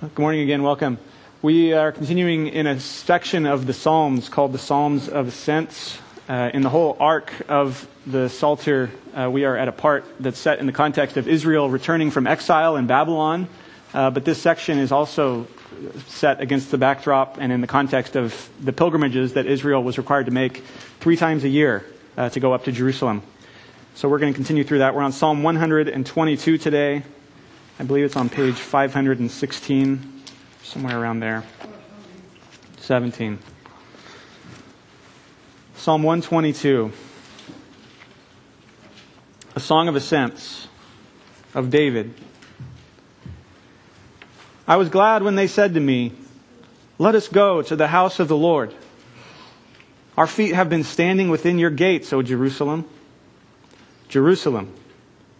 Good morning again. Welcome. We are continuing in a section of the Psalms called the Psalms of Ascents. Uh, in the whole arc of the Psalter, uh, we are at a part that's set in the context of Israel returning from exile in Babylon. Uh, but this section is also set against the backdrop and in the context of the pilgrimages that Israel was required to make three times a year uh, to go up to Jerusalem. So we're going to continue through that. We're on Psalm 122 today. I believe it's on page 516, somewhere around there. 17. Psalm 122. A song of ascents of David. I was glad when they said to me, Let us go to the house of the Lord. Our feet have been standing within your gates, O Jerusalem. Jerusalem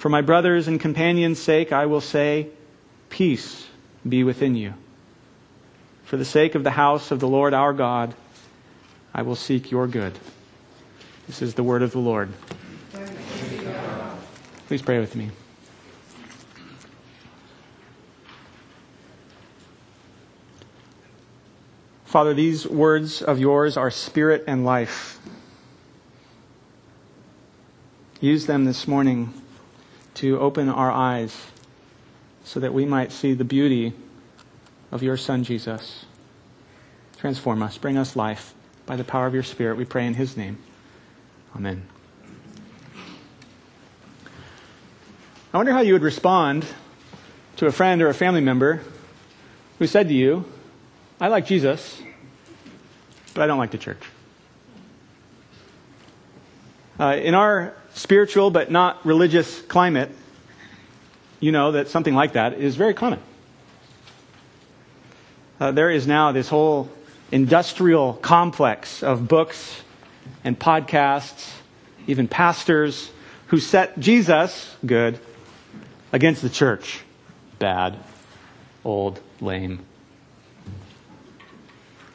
For my brothers and companions' sake, I will say, Peace be within you. For the sake of the house of the Lord our God, I will seek your good. This is the word of the Lord. Please pray with me. Father, these words of yours are spirit and life. Use them this morning to open our eyes so that we might see the beauty of your Son, Jesus. Transform us, bring us life by the power of your Spirit. We pray in his name. Amen. I wonder how you would respond to a friend or a family member who said to you, I like Jesus, but I don't like the church. Uh, in our spiritual but not religious climate, you know that something like that is very common. Uh, there is now this whole industrial complex of books and podcasts, even pastors, who set Jesus, good, against the church, bad, old, lame.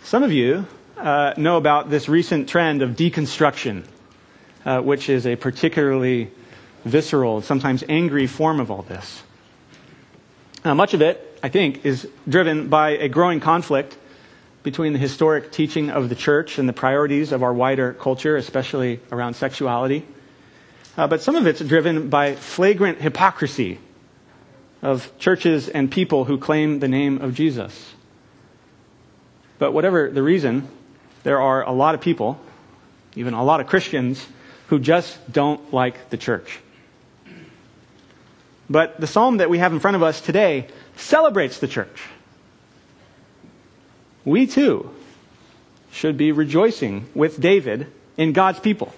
Some of you uh, know about this recent trend of deconstruction uh, which is a particularly visceral, sometimes angry form of all this. Uh, much of it, I think, is driven by a growing conflict between the historic teaching of the church and the priorities of our wider culture, especially around sexuality. Uh, but some of it's driven by flagrant hypocrisy of churches and people who claim the name of Jesus. But whatever the reason, there are a lot of people, even a lot of Christians, who just don't like the church. But the psalm that we have in front of us today celebrates the church. We too should be rejoicing with David in God's people.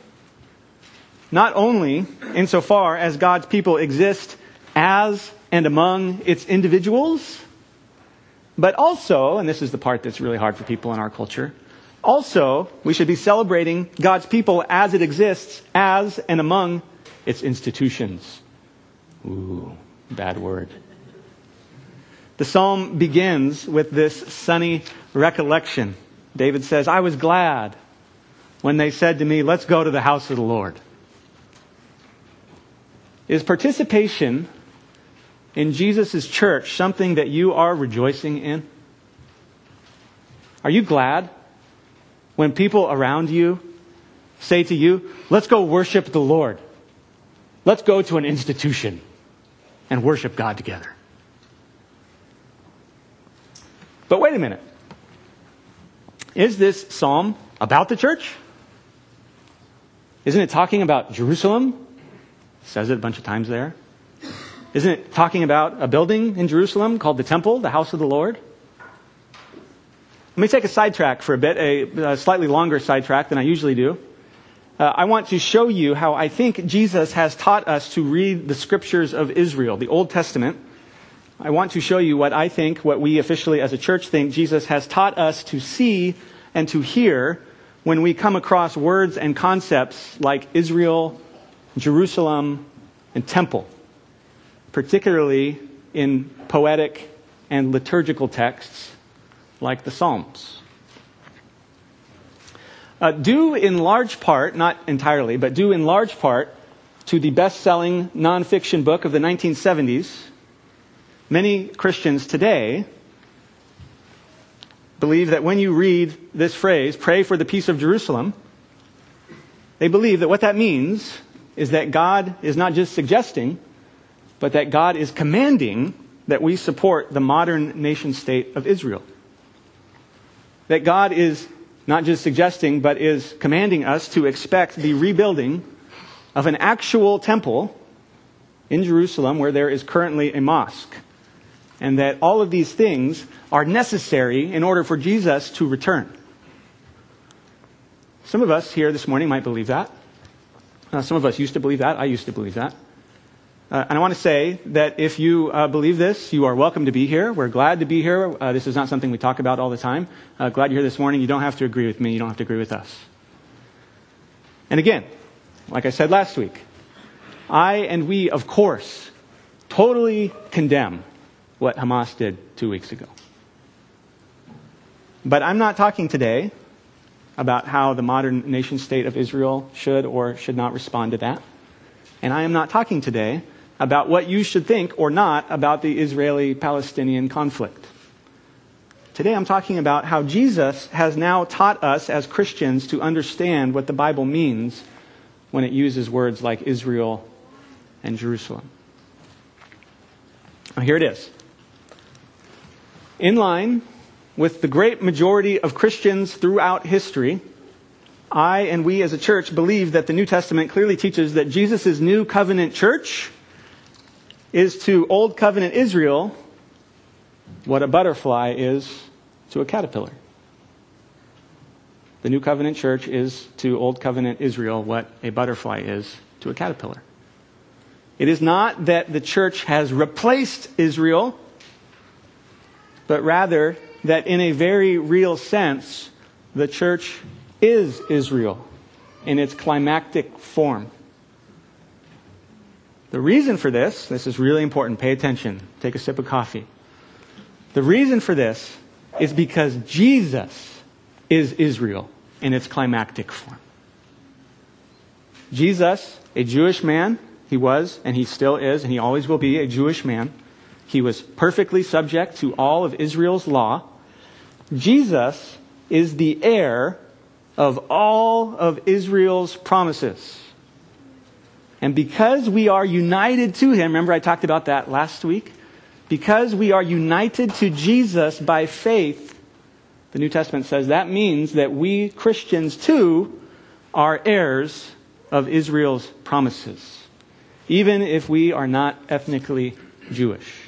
Not only insofar as God's people exist as and among its individuals, but also, and this is the part that's really hard for people in our culture, also, we should be celebrating God's people as it exists, as and among its institutions. Ooh, bad word. The psalm begins with this sunny recollection. David says, I was glad when they said to me, Let's go to the house of the Lord. Is participation in Jesus' church something that you are rejoicing in? Are you glad when people around you say to you, let's go worship the Lord. Let's go to an institution and worship God together. But wait a minute. Is this psalm about the church? Isn't it talking about Jerusalem? It says it a bunch of times there. Isn't it talking about a building in Jerusalem called the temple, the house of the Lord? Let me take a sidetrack for a bit, a, a slightly longer sidetrack than I usually do. Uh, I want to show you how I think Jesus has taught us to read the scriptures of Israel, the Old Testament, I want to show you what I think, what we officially as a church think Jesus has taught us to see and to hear when we come across words and concepts like Israel, Jerusalem, and temple, particularly in poetic and liturgical texts like the Psalms. Uh, due in large part, not entirely, but due in large part to the best selling nonfiction book of the 1970s, Many Christians today believe that when you read this phrase, pray for the peace of Jerusalem, they believe that what that means is that God is not just suggesting, but that God is commanding that we support the modern nation state of Israel. That God is not just suggesting, but is commanding us to expect the rebuilding of an actual temple in Jerusalem where there is currently a mosque and that all of these things are necessary in order for Jesus to return. Some of us here this morning might believe that. Uh, some of us used to believe that. I used to believe that. Uh, and I want to say that if you uh, believe this, you are welcome to be here. We're glad to be here. Uh, this is not something we talk about all the time. Uh, glad you're here this morning. You don't have to agree with me. You don't have to agree with us. And again, like I said last week, I and we, of course, totally condemn what Hamas did two weeks ago. But I'm not talking today about how the modern nation state of Israel should or should not respond to that. And I am not talking today about what you should think or not about the Israeli Palestinian conflict. Today I'm talking about how Jesus has now taught us as Christians to understand what the Bible means when it uses words like Israel and Jerusalem. Now, here it is. In line with the great majority of Christians throughout history, I and we as a church believe that the New Testament clearly teaches that Jesus' new covenant church is to Old Covenant Israel what a butterfly is to a caterpillar. The New Covenant church is to Old Covenant Israel what a butterfly is to a caterpillar. It is not that the church has replaced Israel but rather that in a very real sense, the church is Israel in its climactic form. The reason for this, this is really important, pay attention, take a sip of coffee. The reason for this is because Jesus is Israel in its climactic form. Jesus, a Jewish man, he was, and he still is, and he always will be a Jewish man he was perfectly subject to all of Israel's law. Jesus is the heir of all of Israel's promises. And because we are united to him, remember I talked about that last week? Because we are united to Jesus by faith, the New Testament says that means that we Christians too are heirs of Israel's promises, even if we are not ethnically Jewish.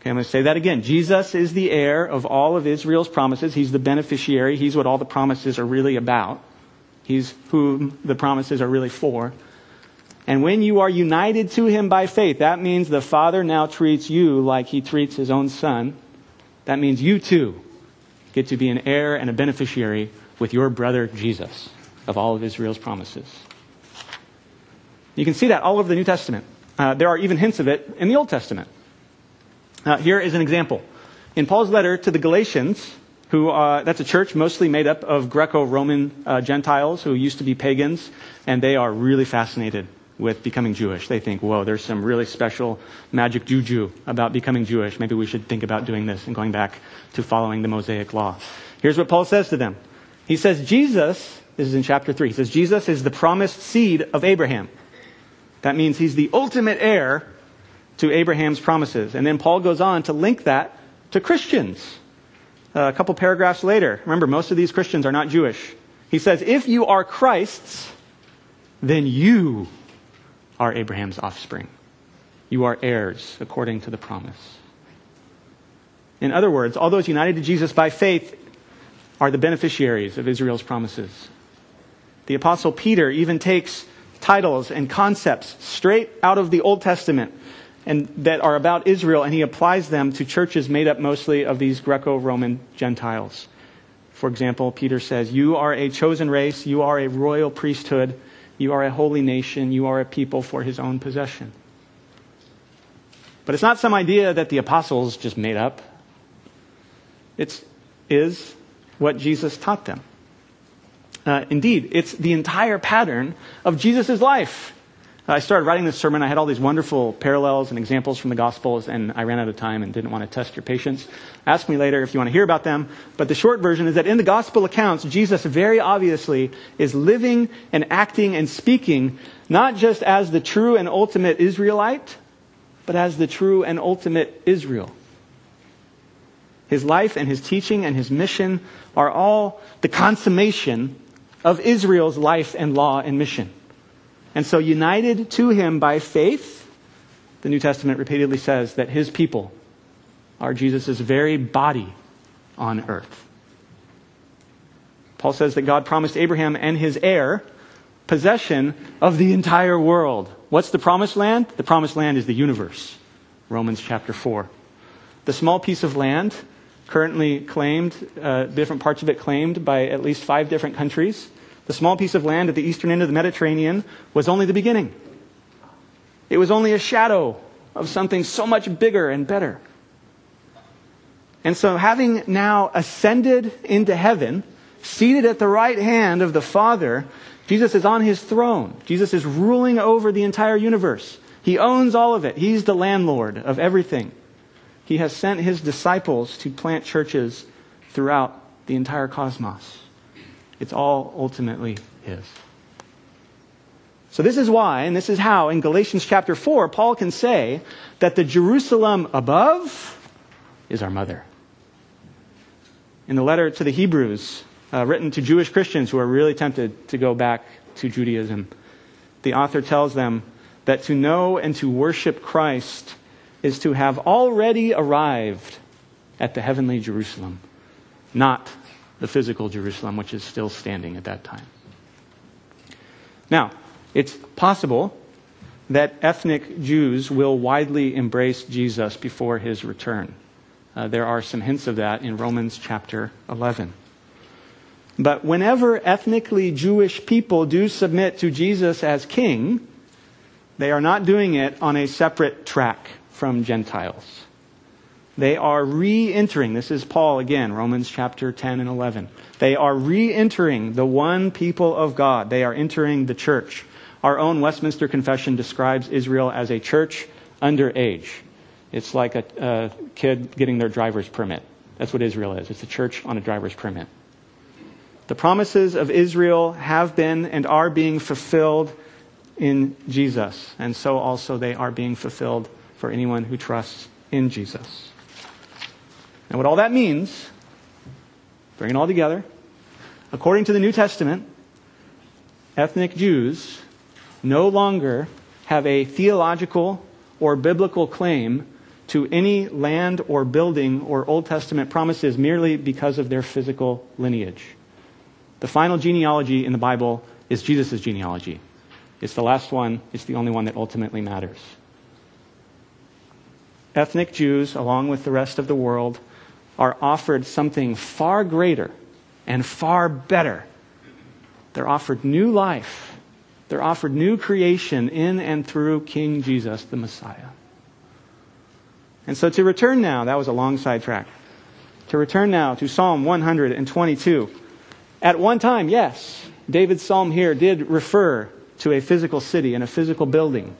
Okay, I'm going to say that again. Jesus is the heir of all of Israel's promises. He's the beneficiary. He's what all the promises are really about. He's whom the promises are really for. And when you are united to him by faith, that means the Father now treats you like he treats his own son. That means you too get to be an heir and a beneficiary with your brother Jesus of all of Israel's promises. You can see that all over the New Testament. Uh, there are even hints of it in the Old Testament. Uh, here is an example. In Paul's letter to the Galatians, who uh, that's a church mostly made up of Greco-Roman uh, Gentiles who used to be pagans, and they are really fascinated with becoming Jewish. They think, whoa, there's some really special magic juju about becoming Jewish. Maybe we should think about doing this and going back to following the Mosaic law. Here's what Paul says to them. He says, Jesus, this is in chapter 3, he says, Jesus is the promised seed of Abraham. That means he's the ultimate heir to Abraham's promises. And then Paul goes on to link that to Christians. Uh, a couple paragraphs later, remember, most of these Christians are not Jewish. He says, If you are Christ's, then you are Abraham's offspring. You are heirs according to the promise. In other words, all those united to Jesus by faith are the beneficiaries of Israel's promises. The Apostle Peter even takes titles and concepts straight out of the Old Testament and that are about Israel, and he applies them to churches made up mostly of these Greco Roman Gentiles. For example, Peter says, You are a chosen race, you are a royal priesthood, you are a holy nation, you are a people for his own possession. But it's not some idea that the apostles just made up. It is what Jesus taught them. Uh, indeed, it's the entire pattern of Jesus' life. I started writing this sermon. I had all these wonderful parallels and examples from the Gospels, and I ran out of time and didn't want to test your patience. Ask me later if you want to hear about them. But the short version is that in the Gospel accounts, Jesus very obviously is living and acting and speaking not just as the true and ultimate Israelite, but as the true and ultimate Israel. His life and his teaching and his mission are all the consummation of Israel's life and law and mission. And so, united to him by faith, the New Testament repeatedly says that his people are Jesus' very body on earth. Paul says that God promised Abraham and his heir possession of the entire world. What's the promised land? The promised land is the universe. Romans chapter 4. The small piece of land currently claimed, uh, different parts of it claimed by at least five different countries. The small piece of land at the eastern end of the Mediterranean was only the beginning. It was only a shadow of something so much bigger and better. And so, having now ascended into heaven, seated at the right hand of the Father, Jesus is on his throne. Jesus is ruling over the entire universe. He owns all of it. He's the landlord of everything. He has sent his disciples to plant churches throughout the entire cosmos. It's all ultimately his. So, this is why, and this is how, in Galatians chapter 4, Paul can say that the Jerusalem above is our mother. In the letter to the Hebrews, uh, written to Jewish Christians who are really tempted to go back to Judaism. The author tells them that to know and to worship Christ is to have already arrived at the heavenly Jerusalem, not the physical Jerusalem, which is still standing at that time. Now, it's possible that ethnic Jews will widely embrace Jesus before his return. Uh, there are some hints of that in Romans chapter 11. But whenever ethnically Jewish people do submit to Jesus as king, they are not doing it on a separate track from Gentiles. They are re entering, this is Paul again, Romans chapter 10 and 11. They are re entering the one people of God. They are entering the church. Our own Westminster Confession describes Israel as a church under age. It's like a, a kid getting their driver's permit. That's what Israel is. It's a church on a driver's permit. The promises of Israel have been and are being fulfilled in Jesus, and so also they are being fulfilled for anyone who trusts in Jesus. And what all that means, bring it all together, according to the New Testament, ethnic Jews no longer have a theological or biblical claim to any land or building or Old Testament promises merely because of their physical lineage. The final genealogy in the Bible is Jesus' genealogy. It's the last one, it's the only one that ultimately matters. Ethnic Jews, along with the rest of the world, are offered something far greater and far better. They're offered new life. They're offered new creation in and through King Jesus, the Messiah. And so to return now, that was a long sidetrack. To return now to Psalm 122. At one time, yes, David's psalm here did refer to a physical city and a physical building.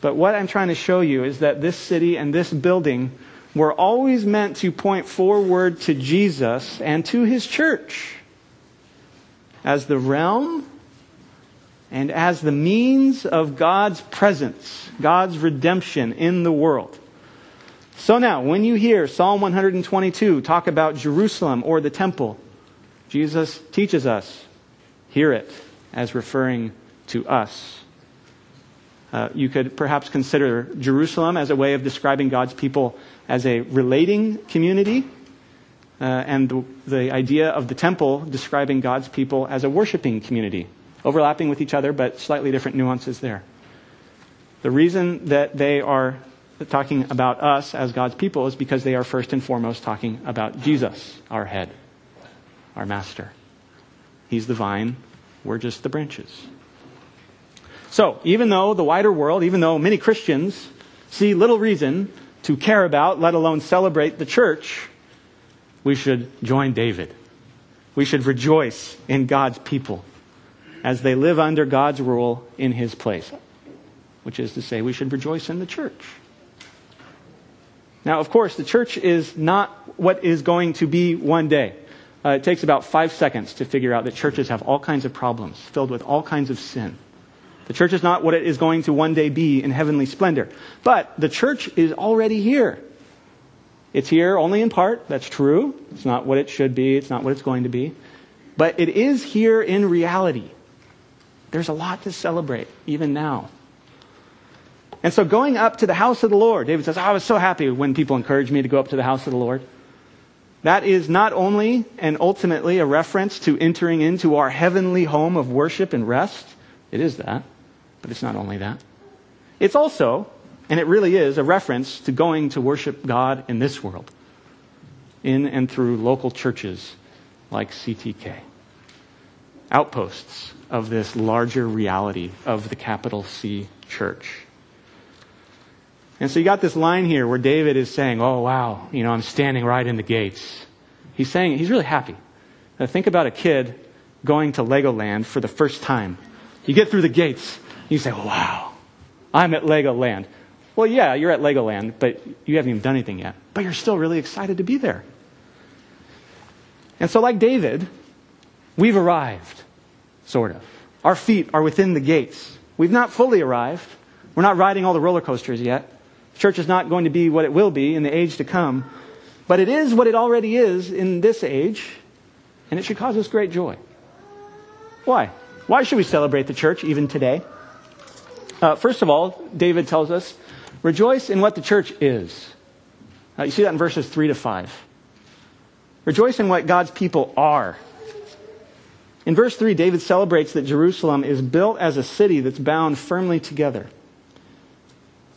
But what I'm trying to show you is that this city and this building were always meant to point forward to Jesus and to his church as the realm and as the means of God's presence, God's redemption in the world. So now, when you hear Psalm 122 talk about Jerusalem or the temple, Jesus teaches us, hear it as referring to us. Uh, you could perhaps consider Jerusalem as a way of describing God's people as a relating community, uh, and the, the idea of the temple describing God's people as a worshiping community, overlapping with each other, but slightly different nuances there. The reason that they are talking about us as God's people is because they are first and foremost talking about Jesus, our head, our master. He's the vine, we're just the branches. So, even though the wider world, even though many Christians see little reason to care about, let alone celebrate the church, we should join David. We should rejoice in God's people as they live under God's rule in his place, which is to say, we should rejoice in the church. Now, of course, the church is not what is going to be one day. Uh, it takes about five seconds to figure out that churches have all kinds of problems, filled with all kinds of sin. The church is not what it is going to one day be in heavenly splendor. But the church is already here. It's here only in part. That's true. It's not what it should be. It's not what it's going to be. But it is here in reality. There's a lot to celebrate, even now. And so going up to the house of the Lord, David says, oh, I was so happy when people encouraged me to go up to the house of the Lord. That is not only and ultimately a reference to entering into our heavenly home of worship and rest. It is that, but it's not only that. It's also, and it really is, a reference to going to worship God in this world, in and through local churches like CTK. Outposts of this larger reality of the capital C church. And so you got this line here where David is saying, Oh, wow, you know, I'm standing right in the gates. He's saying, he's really happy. Now think about a kid going to Legoland for the first time. You get through the gates, you say, Wow, I'm at Legoland. Well, yeah, you're at Legoland, but you haven't even done anything yet. But you're still really excited to be there. And so, like David, we've arrived, sort of. Our feet are within the gates. We've not fully arrived. We're not riding all the roller coasters yet. Church is not going to be what it will be in the age to come, but it is what it already is in this age, and it should cause us great joy. Why? Why should we celebrate the church even today? Uh, first of all, David tells us, rejoice in what the church is. Uh, you see that in verses 3 to 5. Rejoice in what God's people are. In verse 3, David celebrates that Jerusalem is built as a city that's bound firmly together.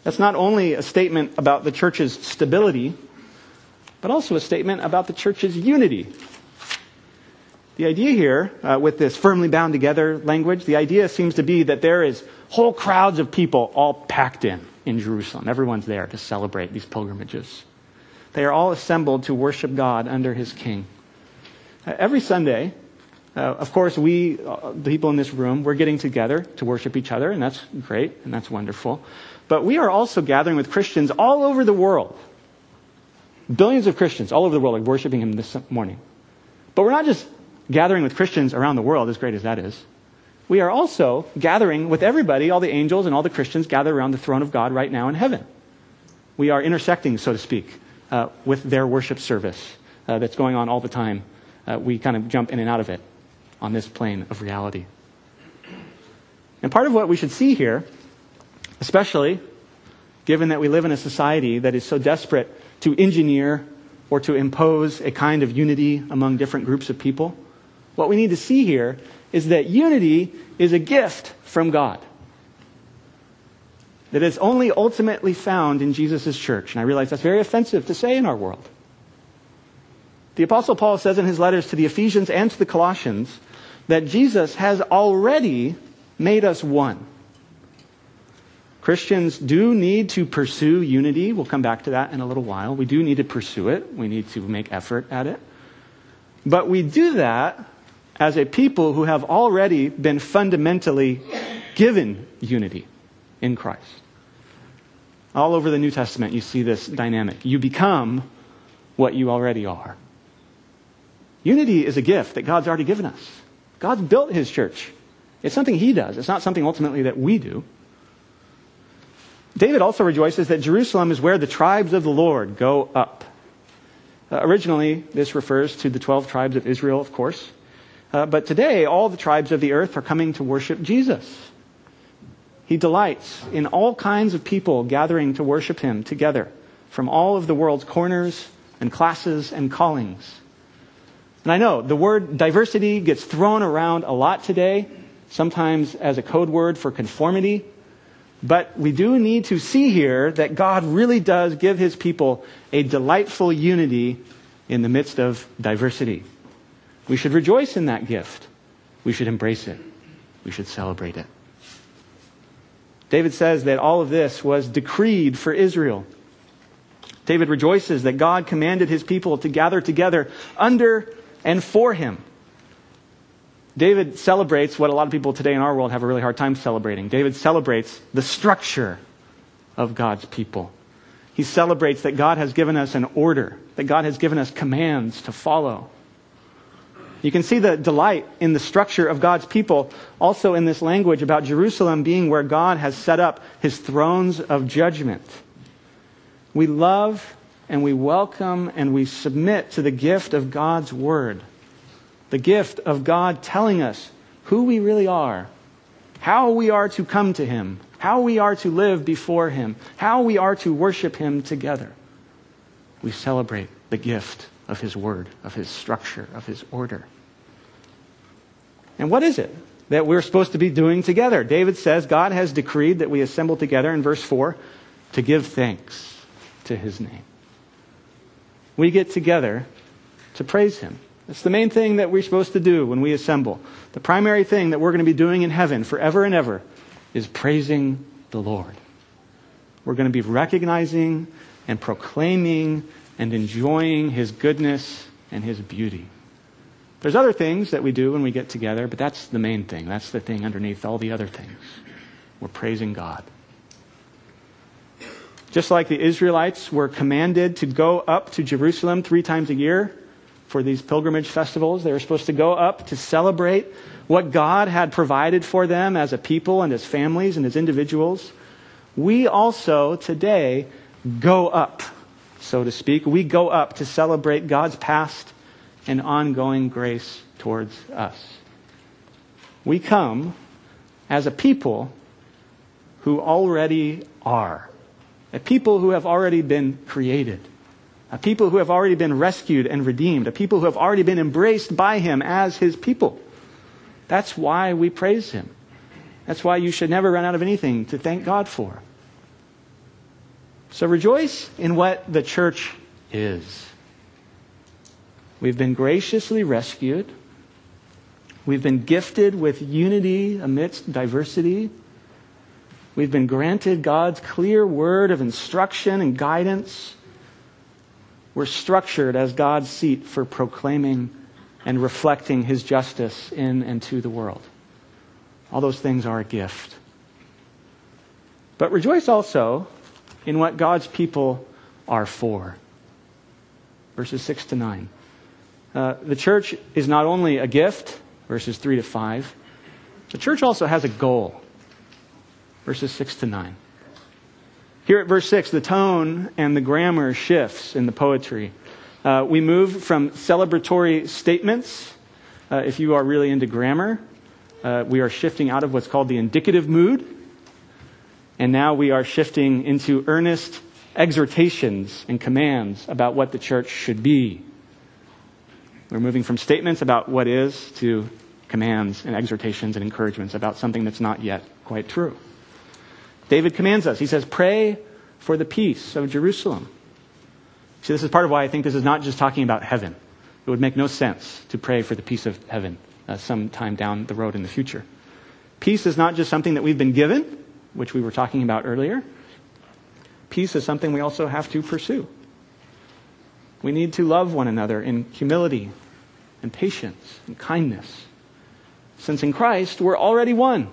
That's not only a statement about the church's stability, but also a statement about the church's unity. The idea here, uh, with this firmly bound together language, the idea seems to be that there is whole crowds of people all packed in in Jerusalem. Everyone's there to celebrate these pilgrimages. They are all assembled to worship God under his king. Uh, every Sunday, uh, of course, we, uh, the people in this room, we're getting together to worship each other, and that's great, and that's wonderful. But we are also gathering with Christians all over the world. Billions of Christians all over the world are worshiping Him this morning. But we're not just gathering with Christians around the world, as great as that is. We are also gathering with everybody, all the angels and all the Christians gathered around the throne of God right now in heaven. We are intersecting, so to speak, uh, with their worship service uh, that's going on all the time. Uh, we kind of jump in and out of it on this plane of reality. And part of what we should see here Especially given that we live in a society that is so desperate to engineer or to impose a kind of unity among different groups of people. What we need to see here is that unity is a gift from God. That is only ultimately found in Jesus' church. And I realize that's very offensive to say in our world. The Apostle Paul says in his letters to the Ephesians and to the Colossians that Jesus has already made us one. Christians do need to pursue unity. We'll come back to that in a little while. We do need to pursue it. We need to make effort at it. But we do that as a people who have already been fundamentally given unity in Christ. All over the New Testament, you see this dynamic. You become what you already are. Unity is a gift that God's already given us. God's built his church. It's something he does, it's not something ultimately that we do. David also rejoices that Jerusalem is where the tribes of the Lord go up. Uh, originally, this refers to the 12 tribes of Israel, of course. Uh, but today, all the tribes of the earth are coming to worship Jesus. He delights in all kinds of people gathering to worship him together from all of the world's corners and classes and callings. And I know the word diversity gets thrown around a lot today, sometimes as a code word for conformity. But we do need to see here that God really does give his people a delightful unity in the midst of diversity. We should rejoice in that gift. We should embrace it. We should celebrate it. David says that all of this was decreed for Israel. David rejoices that God commanded his people to gather together under and for him. David celebrates what a lot of people today in our world have a really hard time celebrating. David celebrates the structure of God's people. He celebrates that God has given us an order, that God has given us commands to follow. You can see the delight in the structure of God's people also in this language about Jerusalem being where God has set up his thrones of judgment. We love and we welcome and we submit to the gift of God's word the gift of God telling us who we really are, how we are to come to Him, how we are to live before Him, how we are to worship Him together. We celebrate the gift of His Word, of His structure, of His order. And what is it that we're supposed to be doing together? David says God has decreed that we assemble together in verse 4 to give thanks to His name. We get together to praise Him. That's the main thing that we're supposed to do when we assemble. The primary thing that we're going to be doing in heaven forever and ever is praising the Lord. We're going to be recognizing and proclaiming and enjoying His goodness and His beauty. There's other things that we do when we get together, but that's the main thing. That's the thing underneath all the other things. We're praising God. Just like the Israelites were commanded to go up to Jerusalem three times a year, for these pilgrimage festivals. They were supposed to go up to celebrate what God had provided for them as a people and as families and as individuals. We also today go up, so to speak. We go up to celebrate God's past and ongoing grace towards us. We come as a people who already are, a people who have already been created a people who have already been rescued and redeemed, a people who have already been embraced by him as his people. That's why we praise him. That's why you should never run out of anything to thank God for. So rejoice in what the church is. We've been graciously rescued. We've been gifted with unity amidst diversity. We've been granted God's clear word of instruction and guidance. We're structured as God's seat for proclaiming and reflecting his justice in and to the world. All those things are a gift. But rejoice also in what God's people are for. Verses 6 to 9. Uh, the church is not only a gift, verses 3 to 5, the church also has a goal, verses 6 to 9. Here at verse 6, the tone and the grammar shifts in the poetry. Uh, we move from celebratory statements. Uh, if you are really into grammar, uh, we are shifting out of what's called the indicative mood. And now we are shifting into earnest exhortations and commands about what the church should be. We're moving from statements about what is to commands and exhortations and encouragements about something that's not yet quite true. David commands us. He says, Pray for the peace of Jerusalem. See, this is part of why I think this is not just talking about heaven. It would make no sense to pray for the peace of heaven uh, sometime down the road in the future. Peace is not just something that we've been given, which we were talking about earlier. Peace is something we also have to pursue. We need to love one another in humility and patience and kindness. Since in Christ, we're already one.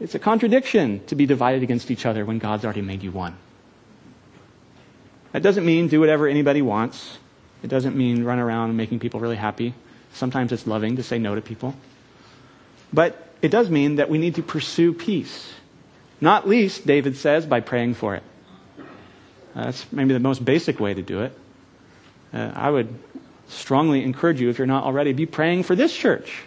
It's a contradiction to be divided against each other when God's already made you one. That doesn't mean do whatever anybody wants. It doesn't mean run around making people really happy. Sometimes it's loving to say no to people. But it does mean that we need to pursue peace. Not least, David says, by praying for it. that's maybe the most basic way to do it. Uh, I would strongly encourage you, if you're not already, be praying for this church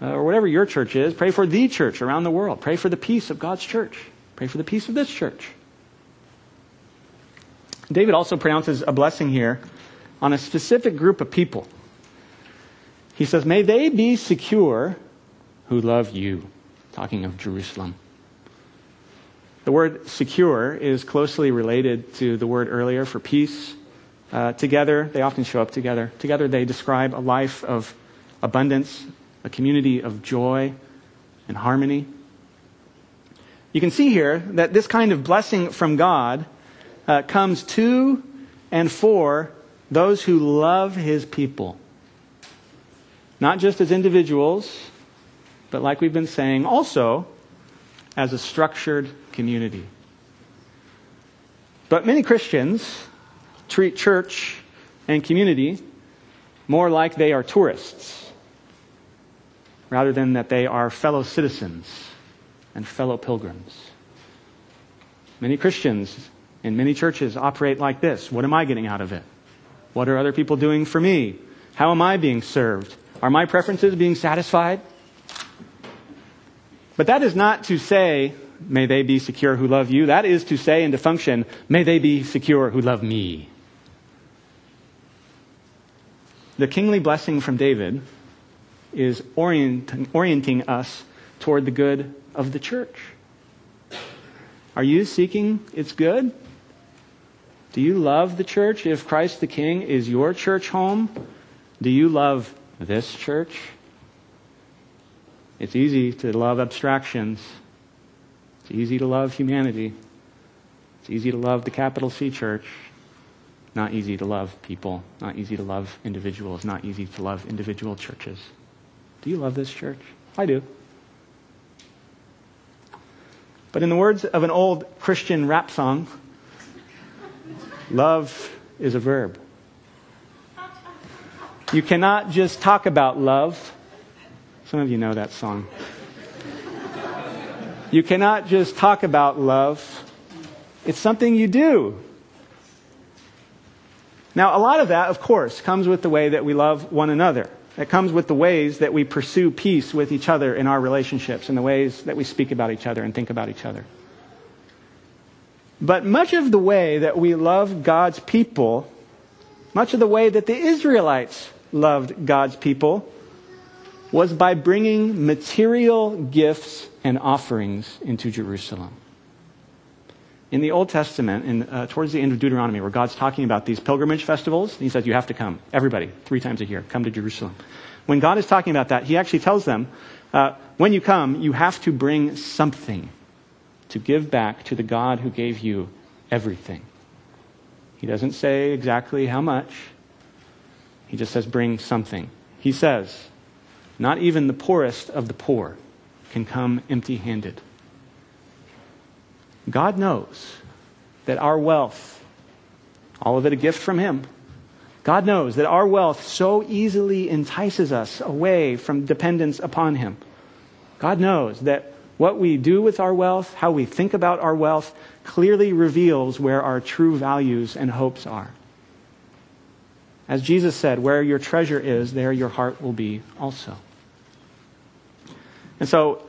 uh, or whatever your church is, pray for the church around the world. Pray for the peace of God's church. Pray for the peace of this church. David also pronounces a blessing here on a specific group of people. He says, May they be secure who love you. Talking of Jerusalem. The word secure is closely related to the word earlier for peace. Uh, together, they often show up together. Together, they describe a life of abundance, a community of joy and harmony. You can see here that this kind of blessing from God uh, comes to and for those who love his people. Not just as individuals, but like we've been saying, also as a structured community. But many Christians treat church and community more like they are tourists rather than that they are fellow citizens and fellow pilgrims. Many Christians in many churches operate like this. What am I getting out of it? What are other people doing for me? How am I being served? Are my preferences being satisfied? But that is not to say, may they be secure who love you. That is to say and to function, may they be secure who love me. The kingly blessing from David is orienting, us toward the good of the church. Are you seeking its good? Do you love the church if Christ the King is your church home? Do you love this church? It's easy to love abstractions. It's easy to love humanity. It's easy to love the capital C church. Not easy to love people. Not easy to love individuals. Not easy to love individual churches. Do you love this church? I do. But in the words of an old Christian rap song, love is a verb. You cannot just talk about love. Some of you know that song. You cannot just talk about love. It's something you do. Now, a lot of that, of course, comes with the way that we love one another. It comes with the ways that we pursue peace with each other in our relationships and the ways that we speak about each other and think about each other. But much of the way that we love God's people, much of the way that the Israelites loved God's people, was by bringing material gifts and offerings into Jerusalem. In the Old Testament, in, uh, towards the end of Deuteronomy, where God's talking about these pilgrimage festivals, he says, You have to come. Everybody, three times a year, come to Jerusalem. When God is talking about that, he actually tells them, uh, When you come, you have to bring something to give back to the God who gave you everything. He doesn't say exactly how much, he just says, Bring something. He says, Not even the poorest of the poor can come empty handed. God knows that our wealth, all of it a gift from Him, God knows that our wealth so easily entices us away from dependence upon Him. God knows that what we do with our wealth, how we think about our wealth, clearly reveals where our true values and hopes are. As Jesus said, where your treasure is, there your heart will be also. And so,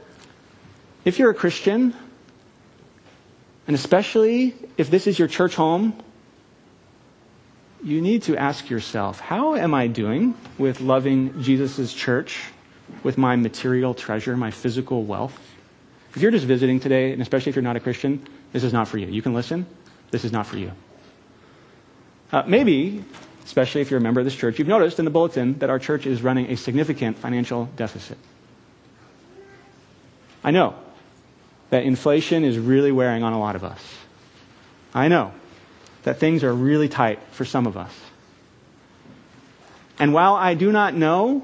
if you're a Christian, and especially if this is your church home, you need to ask yourself how am I doing with loving Jesus' church with my material treasure, my physical wealth? If you're just visiting today, and especially if you're not a Christian, this is not for you. You can listen, this is not for you. Uh, maybe, especially if you're a member of this church, you've noticed in the bulletin that our church is running a significant financial deficit. I know that inflation is really wearing on a lot of us. I know that things are really tight for some of us. And while I do not know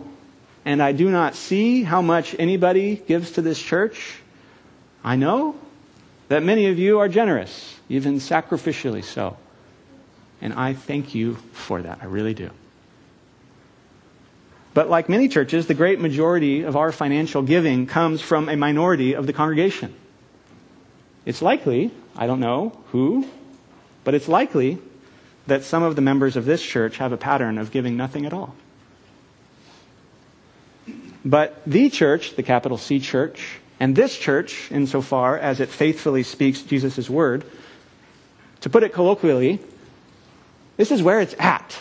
and I do not see how much anybody gives to this church, I know that many of you are generous, even sacrificially so. And I thank you for that. I really do. But like many churches, the great majority of our financial giving comes from a minority of the congregation. It's likely, I don't know who, but it's likely that some of the members of this church have a pattern of giving nothing at all. But the church, the capital C church, and this church, insofar as it faithfully speaks Jesus' word, to put it colloquially, this is where it's at.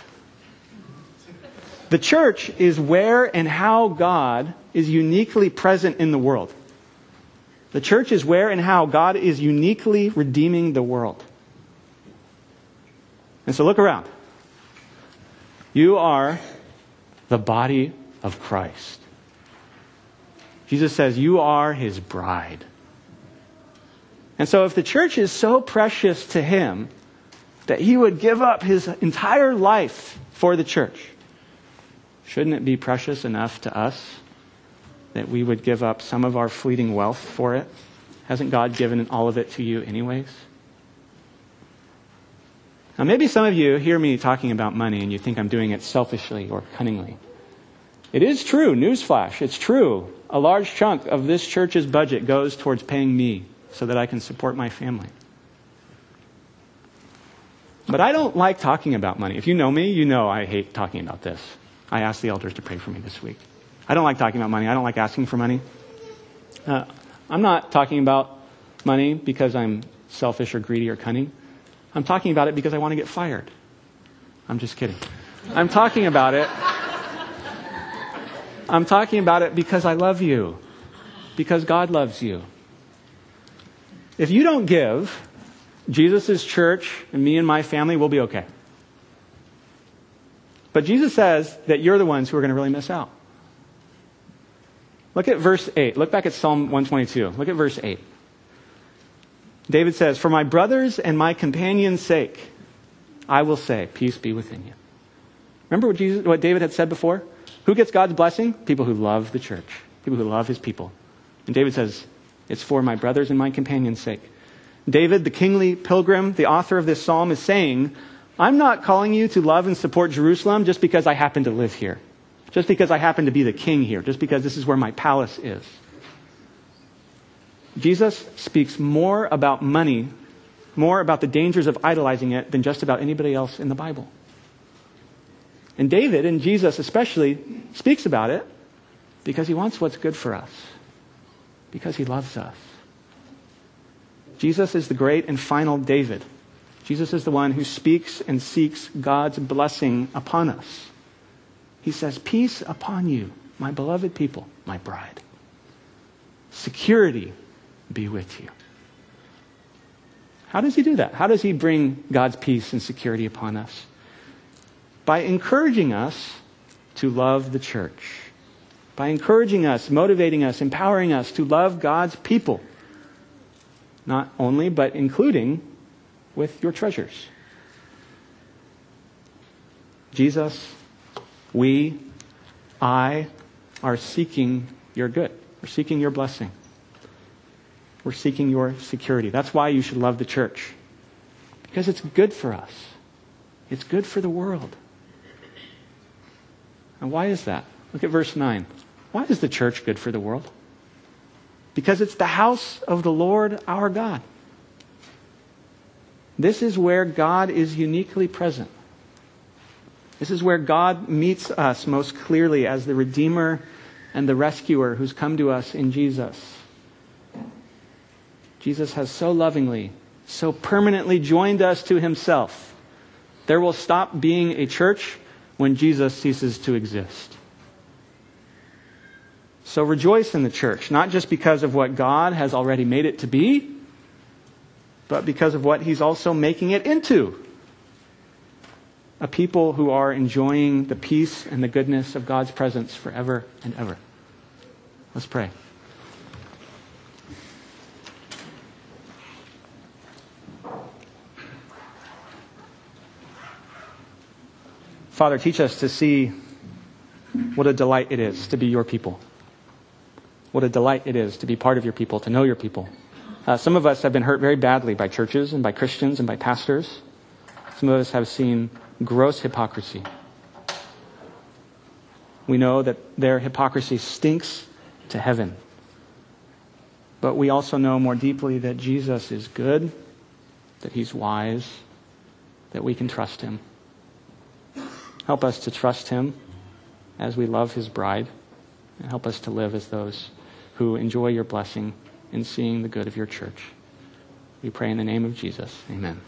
The church is where and how God is uniquely present in the world. The church is where and how God is uniquely redeeming the world. And so look around. You are the body of Christ. Jesus says, You are his bride. And so, if the church is so precious to him that he would give up his entire life for the church, shouldn't it be precious enough to us that we would give up some of our fleeting wealth for it? Hasn't God given all of it to you, anyways? Now, maybe some of you hear me talking about money and you think I'm doing it selfishly or cunningly. It is true, newsflash, it's true. A large chunk of this church's budget goes towards paying me so that I can support my family. But I don't like talking about money. If you know me, you know I hate talking about this. I asked the elders to pray for me this week. I don't like talking about money. I don't like asking for money. Uh, I'm not talking about money because I'm selfish or greedy or cunning. I'm talking about it because I want to get fired. I'm just kidding. I'm talking about it. I'm talking about it because I love you, because God loves you. If you don't give, Jesus' church and me and my family will be okay. But Jesus says that you're the ones who are going to really miss out. Look at verse 8. Look back at Psalm 122. Look at verse 8. David says, For my brothers and my companions' sake, I will say, Peace be within you. Remember what, Jesus, what David had said before? Who gets God's blessing? People who love the church, people who love his people. And David says, It's for my brothers and my companions' sake. David, the kingly pilgrim, the author of this psalm, is saying, I'm not calling you to love and support Jerusalem just because I happen to live here, just because I happen to be the king here, just because this is where my palace is. Jesus speaks more about money, more about the dangers of idolizing it than just about anybody else in the Bible. And David, and Jesus especially, speaks about it because he wants what's good for us, because he loves us. Jesus is the great and final David. Jesus is the one who speaks and seeks God's blessing upon us. He says, Peace upon you, my beloved people, my bride. Security be with you. How does he do that? How does he bring God's peace and security upon us? By encouraging us to love the church, by encouraging us, motivating us, empowering us to love God's people, not only, but including with your treasures. Jesus, we, I are seeking your good. We're seeking your blessing. We're seeking your security. That's why you should love the church. Because it's good for us. It's good for the world. And why is that? Look at verse 9. Why is the church good for the world? Because it's the house of the Lord our God. This is where God is uniquely present. This is where God meets us most clearly as the Redeemer and the Rescuer who's come to us in Jesus. Jesus has so lovingly, so permanently joined us to himself. There will stop being a church when Jesus ceases to exist. So rejoice in the church, not just because of what God has already made it to be, but because of what he's also making it into. A people who are enjoying the peace and the goodness of God's presence forever and ever. Let's pray. Father, teach us to see what a delight it is to be your people. What a delight it is to be part of your people, to know your people. Uh, some of us have been hurt very badly by churches and by Christians and by pastors. Some of us have seen gross hypocrisy. We know that their hypocrisy stinks to heaven. But we also know more deeply that Jesus is good, that he's wise, that we can trust him. Help us to trust him as we love his bride, and help us to live as those who enjoy your blessing in seeing the good of your church. We pray in the name of Jesus. Amen.